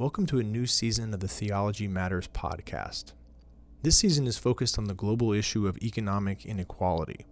Welcome to a new season of the Theology Matters podcast. This season is focused on the global issue of economic inequality,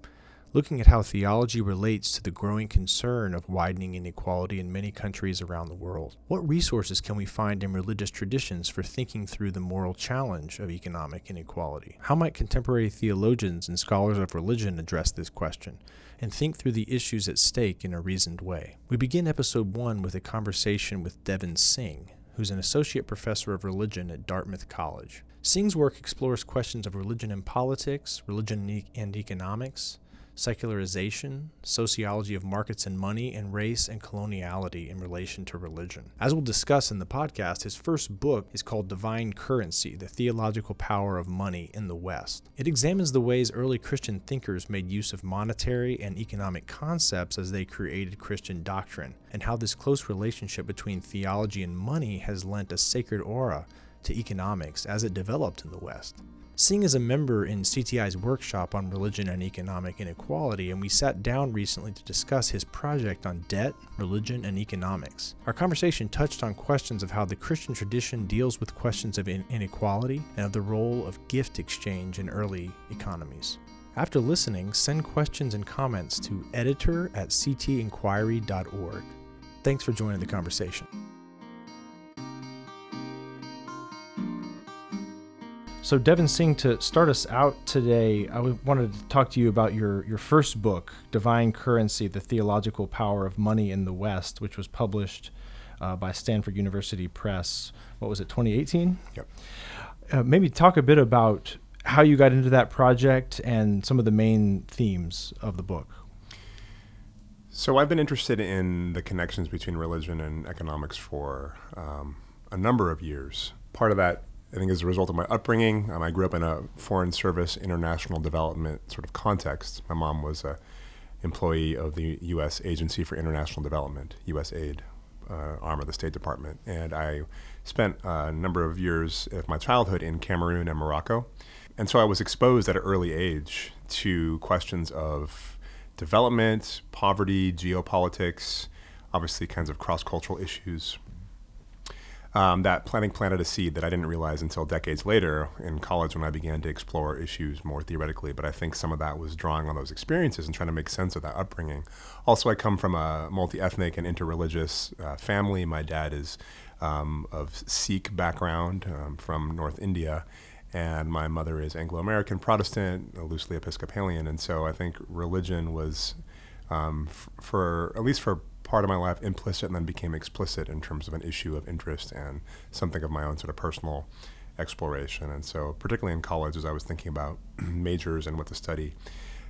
looking at how theology relates to the growing concern of widening inequality in many countries around the world. What resources can we find in religious traditions for thinking through the moral challenge of economic inequality? How might contemporary theologians and scholars of religion address this question? and think through the issues at stake in a reasoned way. We begin episode one with a conversation with Devin Singh, who's an associate professor of religion at Dartmouth College. Singh's work explores questions of religion and politics, religion and economics, secularization, sociology of markets and money, and race and coloniality in relation to religion. As we'll discuss in the podcast, his first book is called Divine Currency The Theological Power of Money in the West. It examines the ways early Christian thinkers made use of monetary and economic concepts as they created Christian doctrine, and how this close relationship between theology and money has lent a sacred aura to economics as it developed in the West. Singh is a member in CTI's workshop on religion and economic inequality, and we sat down recently to discuss his project on debt, religion, and economics. Our conversation touched on questions of how the Christian tradition deals with questions of inequality and of the role of gift exchange in early economies. After listening, send questions and comments to editor at ctinquiry.org. Thanks for joining the conversation. So, Devin Singh, to start us out today, I wanted to talk to you about your, your first book, Divine Currency The Theological Power of Money in the West, which was published uh, by Stanford University Press. What was it, 2018? Yep. Uh, maybe talk a bit about how you got into that project and some of the main themes of the book. So, I've been interested in the connections between religion and economics for um, a number of years. Part of that I think as a result of my upbringing, um, I grew up in a foreign service international development sort of context. My mom was a employee of the U.S. Agency for International Development, USAID, uh, arm of the State Department, and I spent a number of years of my childhood in Cameroon and Morocco, and so I was exposed at an early age to questions of development, poverty, geopolitics, obviously kinds of cross-cultural issues um, that planting planted a seed that I didn't realize until decades later in college when I began to explore issues more theoretically. But I think some of that was drawing on those experiences and trying to make sense of that upbringing. Also, I come from a multi ethnic and interreligious uh, family. My dad is um, of Sikh background um, from North India. And my mother is Anglo American Protestant, loosely Episcopalian. And so I think religion was, um, f- for at least for part of my life implicit and then became explicit in terms of an issue of interest and something of my own sort of personal exploration. And so, particularly in college, as I was thinking about majors and what to study,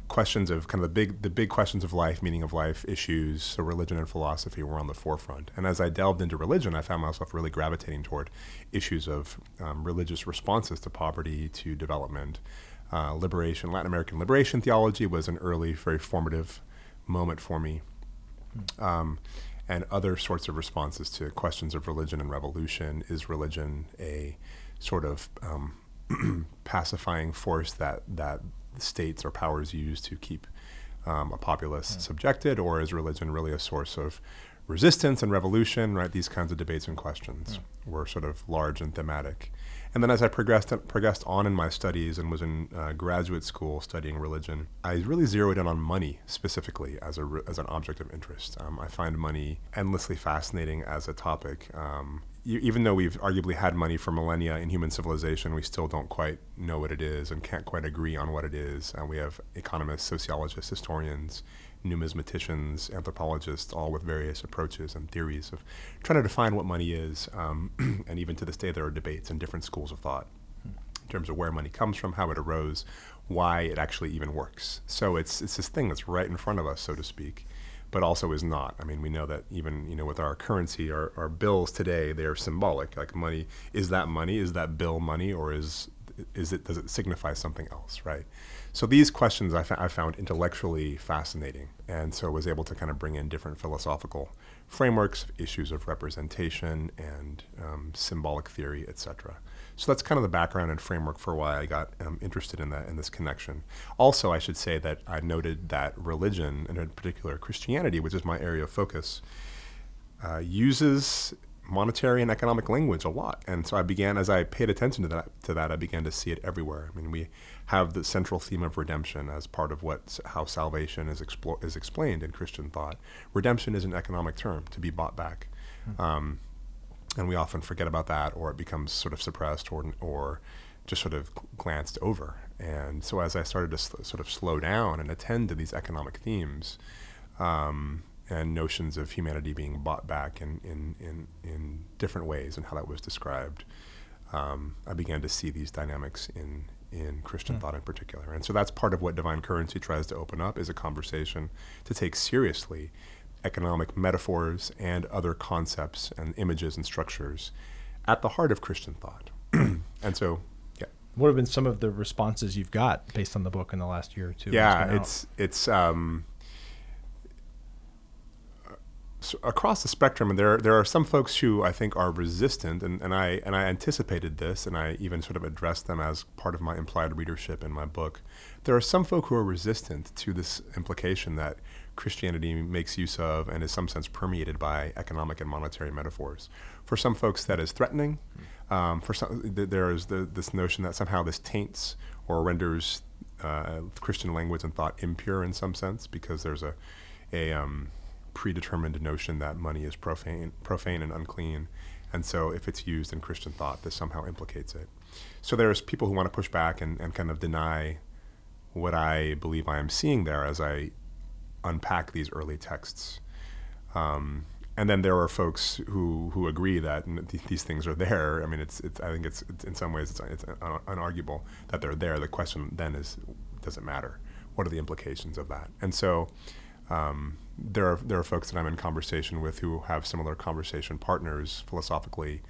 questions of kind of the big the big questions of life, meaning of life issues, so religion and philosophy were on the forefront. And as I delved into religion, I found myself really gravitating toward issues of um, religious responses to poverty, to development, uh, liberation. Latin American liberation theology was an early, very formative moment for me um, and other sorts of responses to questions of religion and revolution. Is religion a sort of um, pacifying force that that states or powers use to keep um, a populace yeah. subjected, or is religion really a source of resistance and revolution? Right, these kinds of debates and questions yeah. were sort of large and thematic. And then as I progressed progressed on in my studies and was in uh, graduate school studying religion, I really zeroed in on money specifically as a as an object of interest. Um, I find money endlessly fascinating as a topic. Um, even though we've arguably had money for millennia in human civilization, we still don't quite know what it is and can't quite agree on what it is. And we have economists, sociologists, historians, numismaticians, anthropologists, all with various approaches and theories of trying to define what money is. Um, and even to this day, there are debates in different schools of thought in terms of where money comes from, how it arose, why it actually even works. So it's it's this thing that's right in front of us, so to speak, but also is not. I mean, we know that even you know with our currency, our, our bills today, they are symbolic. Like money, is that money? Is that bill money, or is is it does it signify something else, right? So these questions I, I found intellectually fascinating, and so was able to kind of bring in different philosophical frameworks, issues of representation and um, symbolic theory, etc. So that's kind of the background and framework for why I got um, interested in that in this connection. Also, I should say that I noted that religion, and in particular Christianity, which is my area of focus, uh, uses monetary and economic language a lot. And so I began, as I paid attention to that, to that, I began to see it everywhere. I mean, we have the central theme of redemption as part of what how salvation is explo- is explained in Christian thought. Redemption is an economic term to be bought back, mm-hmm. um, and we often forget about that, or it becomes sort of suppressed, or or just sort of glanced over. And so as I started to sl- sort of slow down and attend to these economic themes. Um, and notions of humanity being bought back in, in, in, in different ways and how that was described, um, I began to see these dynamics in, in Christian mm. thought in particular. And so that's part of what Divine Currency tries to open up is a conversation to take seriously economic metaphors and other concepts and images and structures at the heart of Christian thought. and so yeah. What have been some of the responses you've got based on the book in the last year or two? Yeah, it's it's um, across the spectrum, and there there are some folks who I think are resistant, and, and I and I anticipated this, and I even sort of addressed them as part of my implied readership in my book. There are some folk who are resistant to this implication that Christianity makes use of and is some sense permeated by economic and monetary metaphors. For some folks, that is threatening. Um, for some, th- there is the, this notion that somehow this taints or renders uh, Christian language and thought impure in some sense because there's a a um, predetermined notion that money is profane, profane and unclean. And so if it's used in Christian thought, this somehow implicates it. So there's people who want to push back and, and kind of deny what I believe I am seeing there as I unpack these early texts. Um, and then there are folks who, who agree that th- these things are there. I mean, it's, it's I think it's, it's in some ways it's, it's un- unarguable that they're there. The question then is, does it matter? What are the implications of that? And so um, there are there are folks that I'm in conversation with who have similar conversation partners philosophically,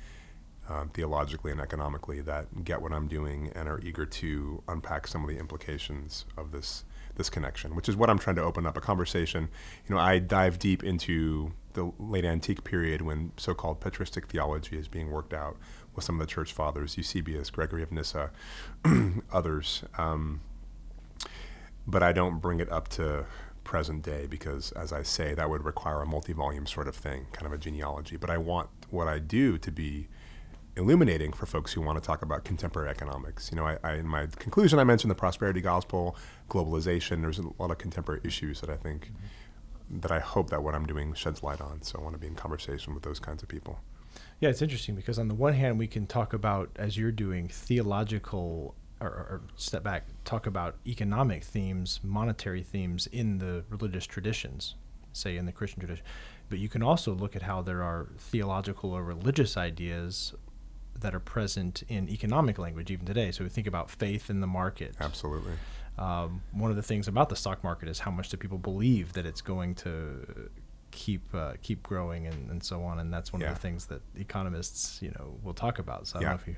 um, theologically, and economically that get what I'm doing and are eager to unpack some of the implications of this this connection, which is what I'm trying to open up a conversation. You know, I dive deep into the late antique period when so-called patristic theology is being worked out with some of the church fathers, Eusebius, Gregory of Nyssa, others. Um, but I don't bring it up to present day because, as I say, that would require a multi volume sort of thing, kind of a genealogy. But I want what I do to be illuminating for folks who want to talk about contemporary economics. You know, I, I, in my conclusion, I mentioned the prosperity gospel, globalization. There's a lot of contemporary issues that I think mm-hmm. that I hope that what I'm doing sheds light on. So I want to be in conversation with those kinds of people. Yeah, it's interesting because on the one hand, we can talk about, as you're doing, theological or, or, step back, talk about economic themes, monetary themes in the religious traditions, say in the Christian tradition. But you can also look at how there are theological or religious ideas that are present in economic language even today. So we think about faith in the market. Absolutely. Um, one of the things about the stock market is how much do people believe that it's going to keep uh, keep growing and, and so on. And that's one yeah. of the things that economists, you know, will talk about. So I don't know if you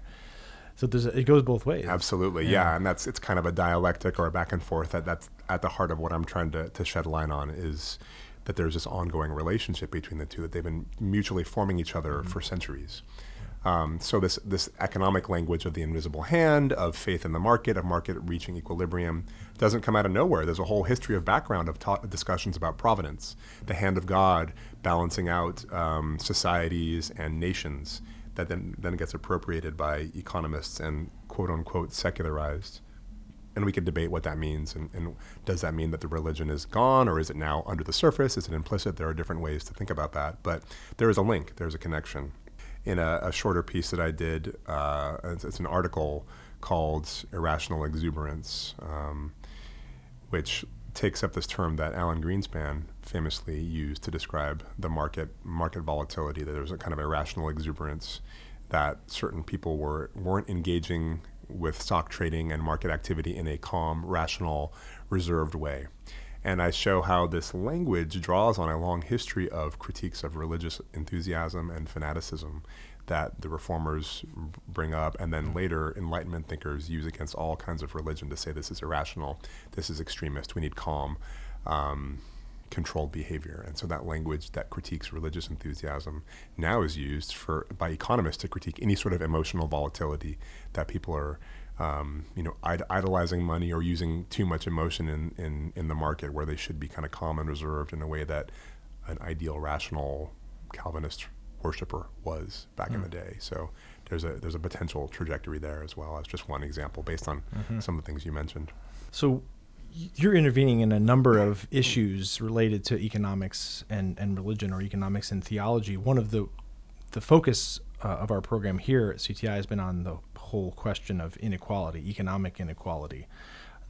so there's it goes both ways. Absolutely, yeah. yeah. and that's it's kind of a dialectic or a back and forth. That that's at the heart of what I'm trying to to shed light on is that there's this ongoing relationship between the two that they've been mutually forming each other mm-hmm. for centuries. Um, so this this economic language of the invisible hand, of faith in the market, of market reaching equilibrium, doesn't come out of nowhere. There's a whole history of background of ta- discussions about providence, the hand of God balancing out um, societies and nations that then, then gets appropriated by economists and quote unquote secularized. And we could debate what that means. And, and, does that mean that the religion is gone or is it now under the surface? Is it implicit? There are different ways to think about that. But there is a link, there's a connection. In a, a shorter piece that I did, uh, it's, it's, an article called Irrational Exuberance, um, which takes up this term that Alan Greenspan famously used to describe the market market volatility. That there was a kind of irrational exuberance that certain people were weren't engaging with stock trading and market activity in a calm, rational, reserved way. And I show how this language draws on a long history of critiques of religious enthusiasm and fanaticism that the reformers bring up, and then later Enlightenment thinkers use against all kinds of religion to say this is irrational, this is extremist, we need calm, um, controlled behavior. And so that language that critiques religious enthusiasm now is used for by economists to critique any sort of emotional volatility that people are. Um, you know, Id- idolizing money or using too much emotion in, in, in the market where they should be kind of calm and reserved in a way that an ideal, rational Calvinist worshiper was back mm. in the day. So there's a there's a potential trajectory there as well as just one example based on mm-hmm. some of the things you mentioned. So you're intervening in a number of issues related to economics and, and religion or economics and theology. One of the the focus uh, of our program here at CTI has been on the whole question of inequality, economic inequality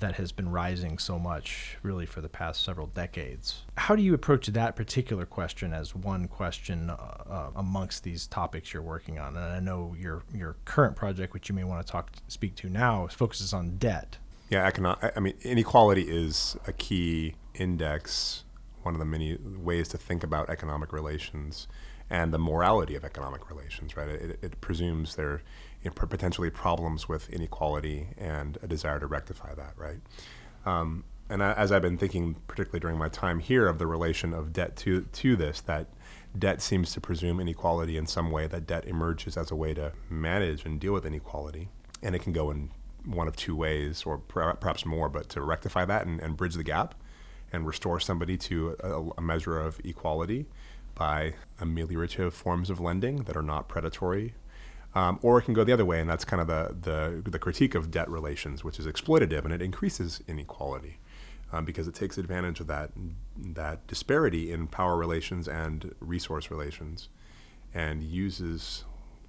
that has been rising so much really for the past several decades. How do you approach that particular question as one question uh, uh, amongst these topics you're working on? And I know your your current project, which you may want to talk speak to now, focuses on debt. Yeah, economic. I mean, inequality is a key index. One of the many ways to think about economic relations and the morality of economic relations. Right. It, it presumes there potentially problems with inequality and a desire to rectify that, right? Um, and I, as I've been thinking, particularly during my time here, of the relation of debt to to this, that debt seems to presume inequality in some way. That debt emerges as a way to manage and deal with inequality, and it can go in one of two ways, or perhaps more, but to rectify that and, and bridge the gap, and restore somebody to a, a measure of equality by ameliorative forms of lending that are not predatory um, or it can go the other way, and that's kind of the, the, the critique of debt relations, which is exploitative and it increases inequality um, because it takes advantage of that that disparity in power relations and resource relations, and uses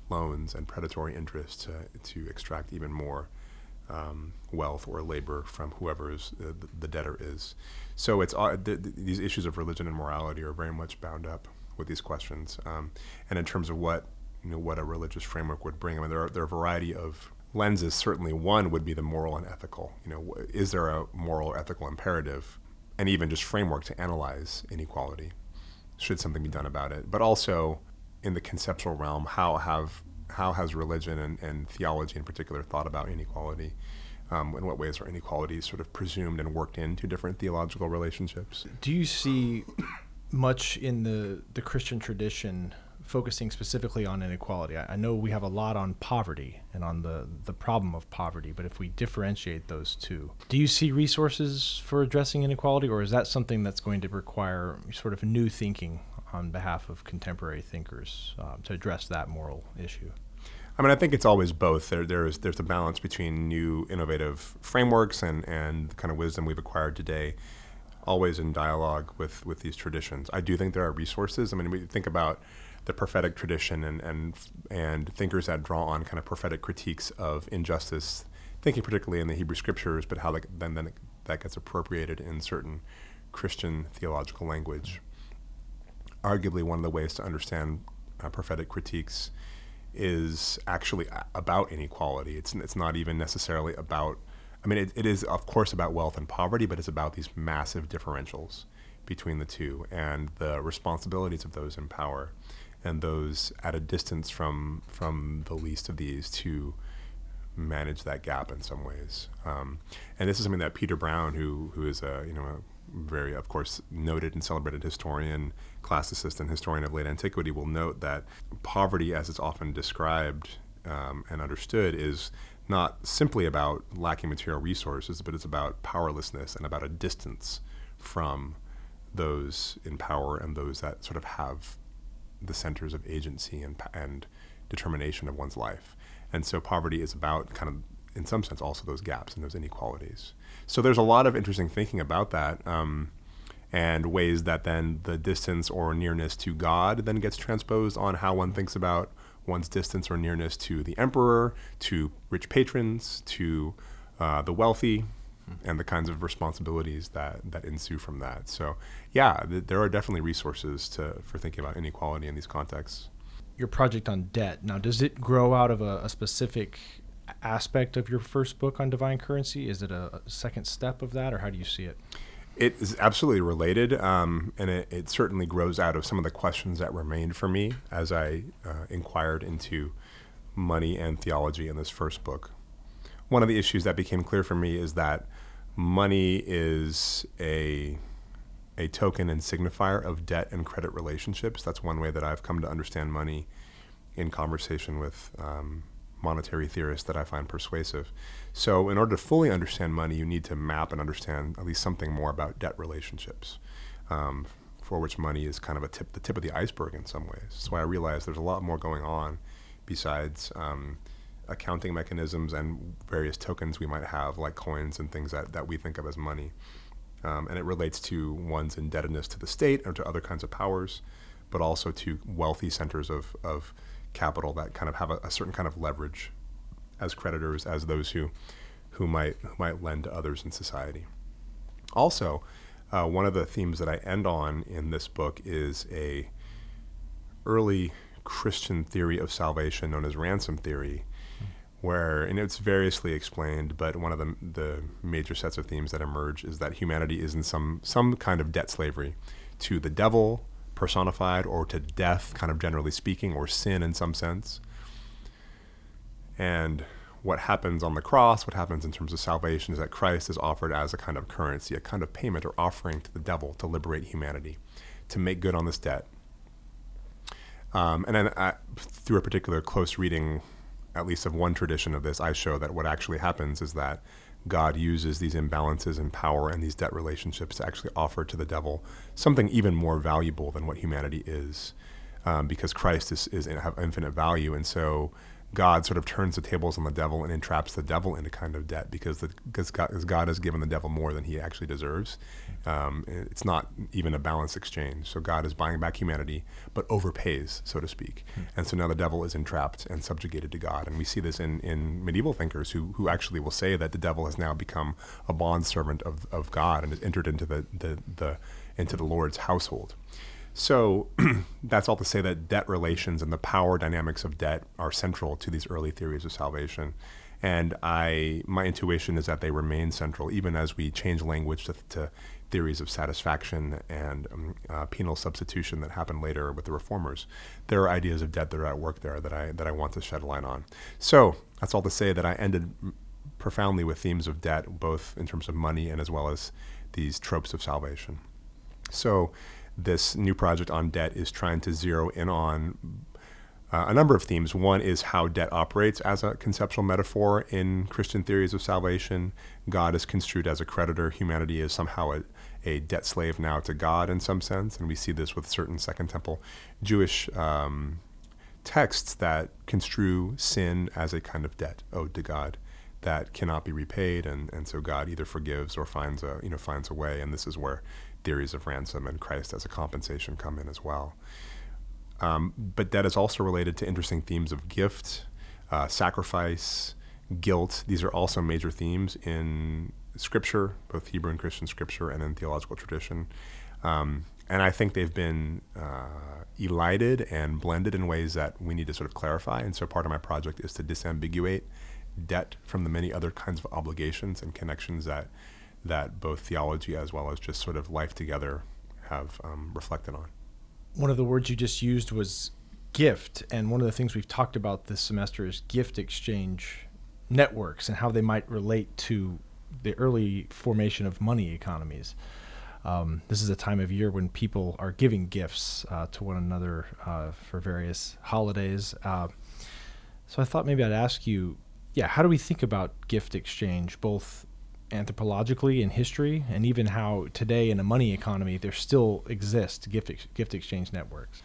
loans and predatory interest to to extract even more um, wealth or labor from whoever is, uh, the debtor is. So it's uh, th- th- these issues of religion and morality are very much bound up with these questions. Um, and in terms of what you know what a religious framework would bring. I mean, there are there are a variety of lenses. Certainly, one would be the moral and ethical. You know, is there a moral or ethical imperative, and even just framework to analyze inequality? Should something be done about it? But also, in the conceptual realm, how have how has religion and, and theology in particular thought about inequality? Um, in what ways are inequalities sort of presumed and worked into different theological relationships? Do you see much in the the Christian tradition focusing specifically on inequality. I, I, know we have a lot on poverty and on the, the problem of poverty, but if we differentiate those two, do you see resources for addressing inequality, or is that something that's going to require sort of new thinking on behalf of contemporary thinkers um, to address that moral issue? I mean, I think it's always both. There, there's there's a balance between new innovative frameworks and and the kind of wisdom we've acquired today, always in dialogue with with these traditions. I do think there are resources. I mean, we think about the prophetic tradition and, and and thinkers that draw on kind of prophetic critiques of injustice, thinking particularly in the Hebrew scriptures, but how that, then then that gets appropriated in certain Christian theological language. Arguably, one of the ways to understand uh, prophetic critiques is actually about inequality. It's it's not even necessarily about. I mean, it, it is of course about wealth and poverty, but it's about these massive differentials between the two and the responsibilities of those in power and those at a distance from from the least of these to manage that gap in some ways. Um, and this is something that Peter Brown, who who is a you know a very of course noted and celebrated historian, classicist, and historian of late antiquity, will note that poverty, as it's often described um, and understood, is not simply about lacking material resources, but it's about powerlessness and about a distance from those in power and those that sort of have the centers of agency and, and determination of one's life. And so poverty is about kind of, in some sense, also those gaps and those inequalities. So there's a lot of interesting thinking about that. Um, and ways that then the distance or nearness to God then gets transposed on how one thinks about one's distance or nearness to the emperor, to rich patrons, to uh, the wealthy, and the kinds of responsibilities that that ensue from that. So, yeah, th- there are definitely resources to for thinking about inequality in these contexts. Your project on debt now does it grow out of a, a specific aspect of your first book on divine currency? Is it a, a, second step of that, or how do you see it? It is absolutely related, um, and it, it, certainly grows out of some of the questions that remained for me as I uh, inquired into money and theology in this first book. One of the issues that became clear for me is that money is a a token and signifier of debt and credit relationships. That's one way that I've come to understand money in conversation with um, monetary theorists that I find persuasive. So, in order to fully understand money, you need to map and understand at least something more about debt relationships. Um, for which money is kind of a tip, the tip of the iceberg in some ways. So I realize there's a lot more going on besides um, accounting mechanisms and various tokens we might have, like coins and things that, that we think of as money. Um, and it relates to one's indebtedness to the state or to other kinds of powers, but also to wealthy centers of, of capital that kind of have a, a certain kind of leverage as creditors, as those who, who, might, who might lend to others in society. Also, uh, one of the themes that I end on in this book is a early Christian theory of salvation known as ransom theory, where and it's variously explained, but one of the the major sets of themes that emerge is that humanity is in some some kind of debt slavery to the devil personified or to death, kind of generally speaking, or sin in some sense. And what happens on the cross, what happens in terms of salvation, is that Christ is offered as a kind of currency, a kind of payment or offering to the devil to liberate humanity, to make good on this debt. Um, and then I, through a particular close reading, at least of one tradition of this, I show that what actually happens is that God uses these imbalances in power and these debt relationships to actually offer to the devil something even more valuable than what humanity is, um, because Christ is, is have infinite value, and so God sort of turns the tables on the devil and entraps the devil into kind of debt because the, because God, because God has given the devil more than he actually deserves. Um, it's not even a balanced exchange. So God is buying back humanity, but overpays, so to speak. Hmm. And so now the devil is entrapped and subjugated to God. And we see this in, in medieval thinkers who, who actually will say that the devil has now become a bond servant of, of God and has entered into the, the, the into the Lord's household. So that's all to say that debt relations and the power dynamics of debt are central to these early theories of salvation. And I, my intuition is that they remain central even as we change language to, to theories of satisfaction and um, uh, penal substitution that happened later with the reformers. There are ideas of debt that are at work there that I that I want to shed a light on. So that's all to say that I ended profoundly with themes of debt, both in terms of money and as well as these tropes of salvation. So this new project on debt is trying to zero in on uh, a number of themes. One is how debt operates as a conceptual metaphor in Christian theories of salvation. God is construed as a creditor, humanity is somehow a, a debt slave now to God in some sense. And we see this with certain Second Temple Jewish um, texts that construe sin as a kind of debt owed to God that cannot be repaid, and, and so God either forgives or finds a you know finds a way, and this is where theories of ransom and Christ as a compensation come in as well. Um, but that is also related to interesting themes of gift, uh, sacrifice, guilt. These are also major themes in scripture, both Hebrew and Christian scripture, and in theological tradition. Um, and I think they've been uh, elided and blended in ways that we need to sort of clarify. And so part of my project is to disambiguate debt from the many other kinds of obligations and connections that that both theology as well as just sort of life together have um, reflected on. One of the words you just used was gift, and one of the things we've talked about this semester is gift exchange networks and how they might relate to the early formation of money economies. Um, this is a time of year when people are giving gifts uh, to one another uh, for various holidays. Uh, so I thought maybe I'd ask you, yeah, how do we think about gift exchange, both anthropologically in history, and even how today in a money economy there still exist gift ex- gift exchange networks.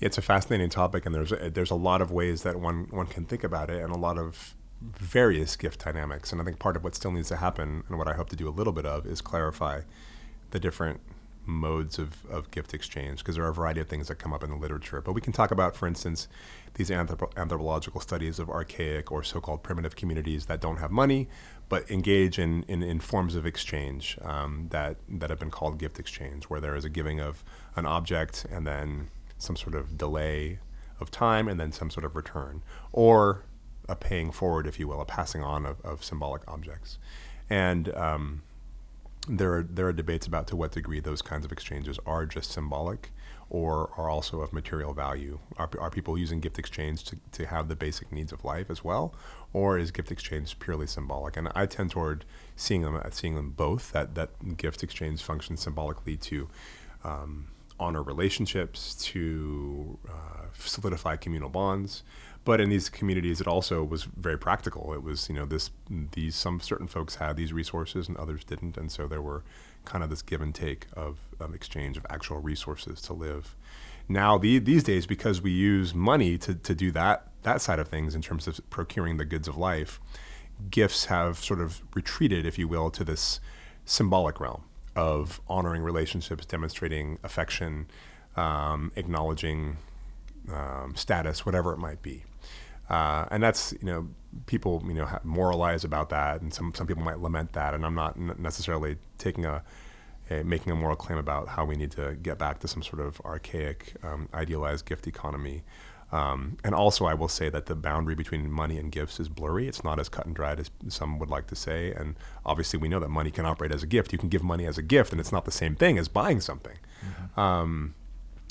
It's a fascinating topic, and there's a, there's a lot of ways that one one can think about it, and a lot of various gift dynamics. And I think part of what still needs to happen, and what I hope to do a little bit of, is clarify the different modes of, of gift exchange because there are a variety of things that come up in the literature. But we can talk about, for instance, these anthropo- anthropological studies of archaic or so called primitive communities that don't have money but engage in, in, in forms of exchange um, that, that have been called gift exchange, where there is a giving of an object and then some sort of delay of time and then some sort of return, or a paying forward, if you will, a passing on of, of symbolic objects. And um, there are there are debates about to what degree those kinds of exchanges are just symbolic or are also of material value. Are, are people using gift exchange to, to have the basic needs of life as well, or is gift exchange purely symbolic? And I tend toward seeing them seeing them both. That that gift exchange functions symbolically to um, honor relationships, to uh, solidify communal bonds, but in these communities, it also was very practical. It was, you know, this these some certain folks had these resources and others didn't, and so there were kind of this give and take of um, exchange of actual resources to live. Now, the, these days, because we use money to, to do that that side of things in terms of procuring the goods of life, gifts have sort of retreated, if you will, to this symbolic realm of honoring relationships, demonstrating affection, um, acknowledging um, status, whatever it might be. Uh, and that's you know people you know moralize about that, and some some people might lament that. And I'm not necessarily taking a, a, making a moral claim about how we need to get back to some sort of archaic, um, idealized gift economy. Um, and also, I will say that the boundary between money and gifts is blurry. It's not as cut and dried as some would like to say. And obviously, we know that money can operate as a gift. You can give money as a gift, and it's not the same thing as buying something. Mm-hmm. Um,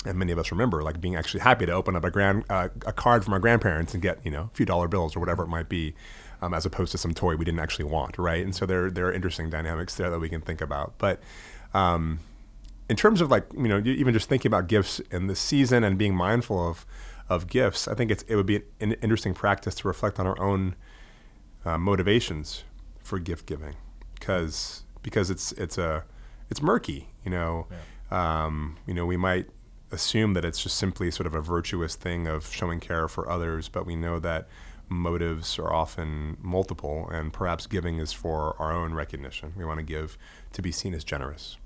and many of us remember like being actually happy to open up a grand uh, a card from our grandparents and get you know a few dollar bills or whatever it might be, um, as opposed to some toy we didn't actually want, right? And so there there are interesting dynamics there that we can think about. But um, in terms of like you know even just thinking about gifts in the season and being mindful of of gifts, I think it's it would be an interesting practice to reflect on our own uh, motivations for gift giving, because because it's it's a it's murky, you know. Yeah. Um, you know, we might assume that it's just simply sort of a virtuous thing of showing care for others, but we know that motives are often multiple, and perhaps giving is for our own recognition. We want to give to be seen as generous.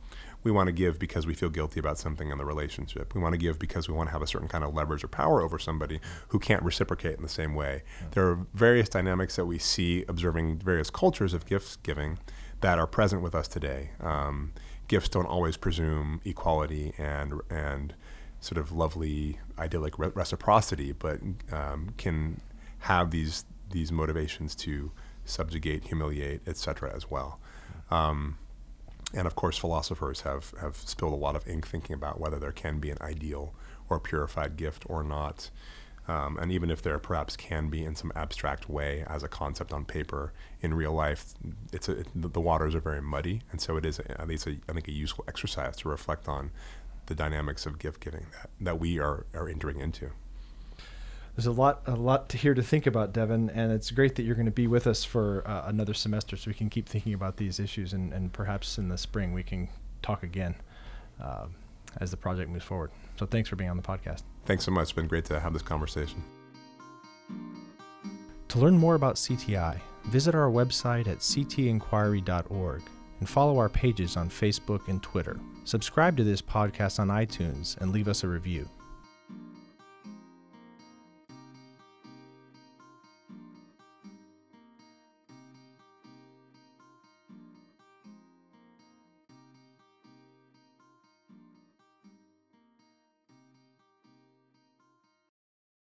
We want to give because we feel guilty about something in the relationship. We want to give because we want to have a certain kind of leverage or power over somebody who can't reciprocate in the same way. There are various dynamics that we see observing various cultures of gift giving that are present with us today. Um, gifts don't always presume equality and and sort of lovely, idyllic re- reciprocity, but um, can have these these motivations to subjugate, humiliate, etc. as well. Um, and of course, philosophers have, have spilled a lot of ink thinking about whether there can be an ideal or purified gift or not. Um, and even if there perhaps can be in some abstract way as a concept on paper, in real life, it's a, it, the waters are very muddy, and so it is at least I think a useful exercise to reflect on the dynamics of gift giving that, that we are, are entering into. There's a lot, a lot to here to think about, Devin, and it's great that you're going to be with us for uh, another semester, so we can keep thinking about these issues, and, and perhaps in the spring we can talk again uh, as the project moves forward. So thanks for being on the podcast. Thanks so much. It's been great to have this conversation. To learn more about CTI, visit our website at ctinquiry.org and follow our pages on Facebook and Twitter. Subscribe to this podcast on iTunes and leave us a review.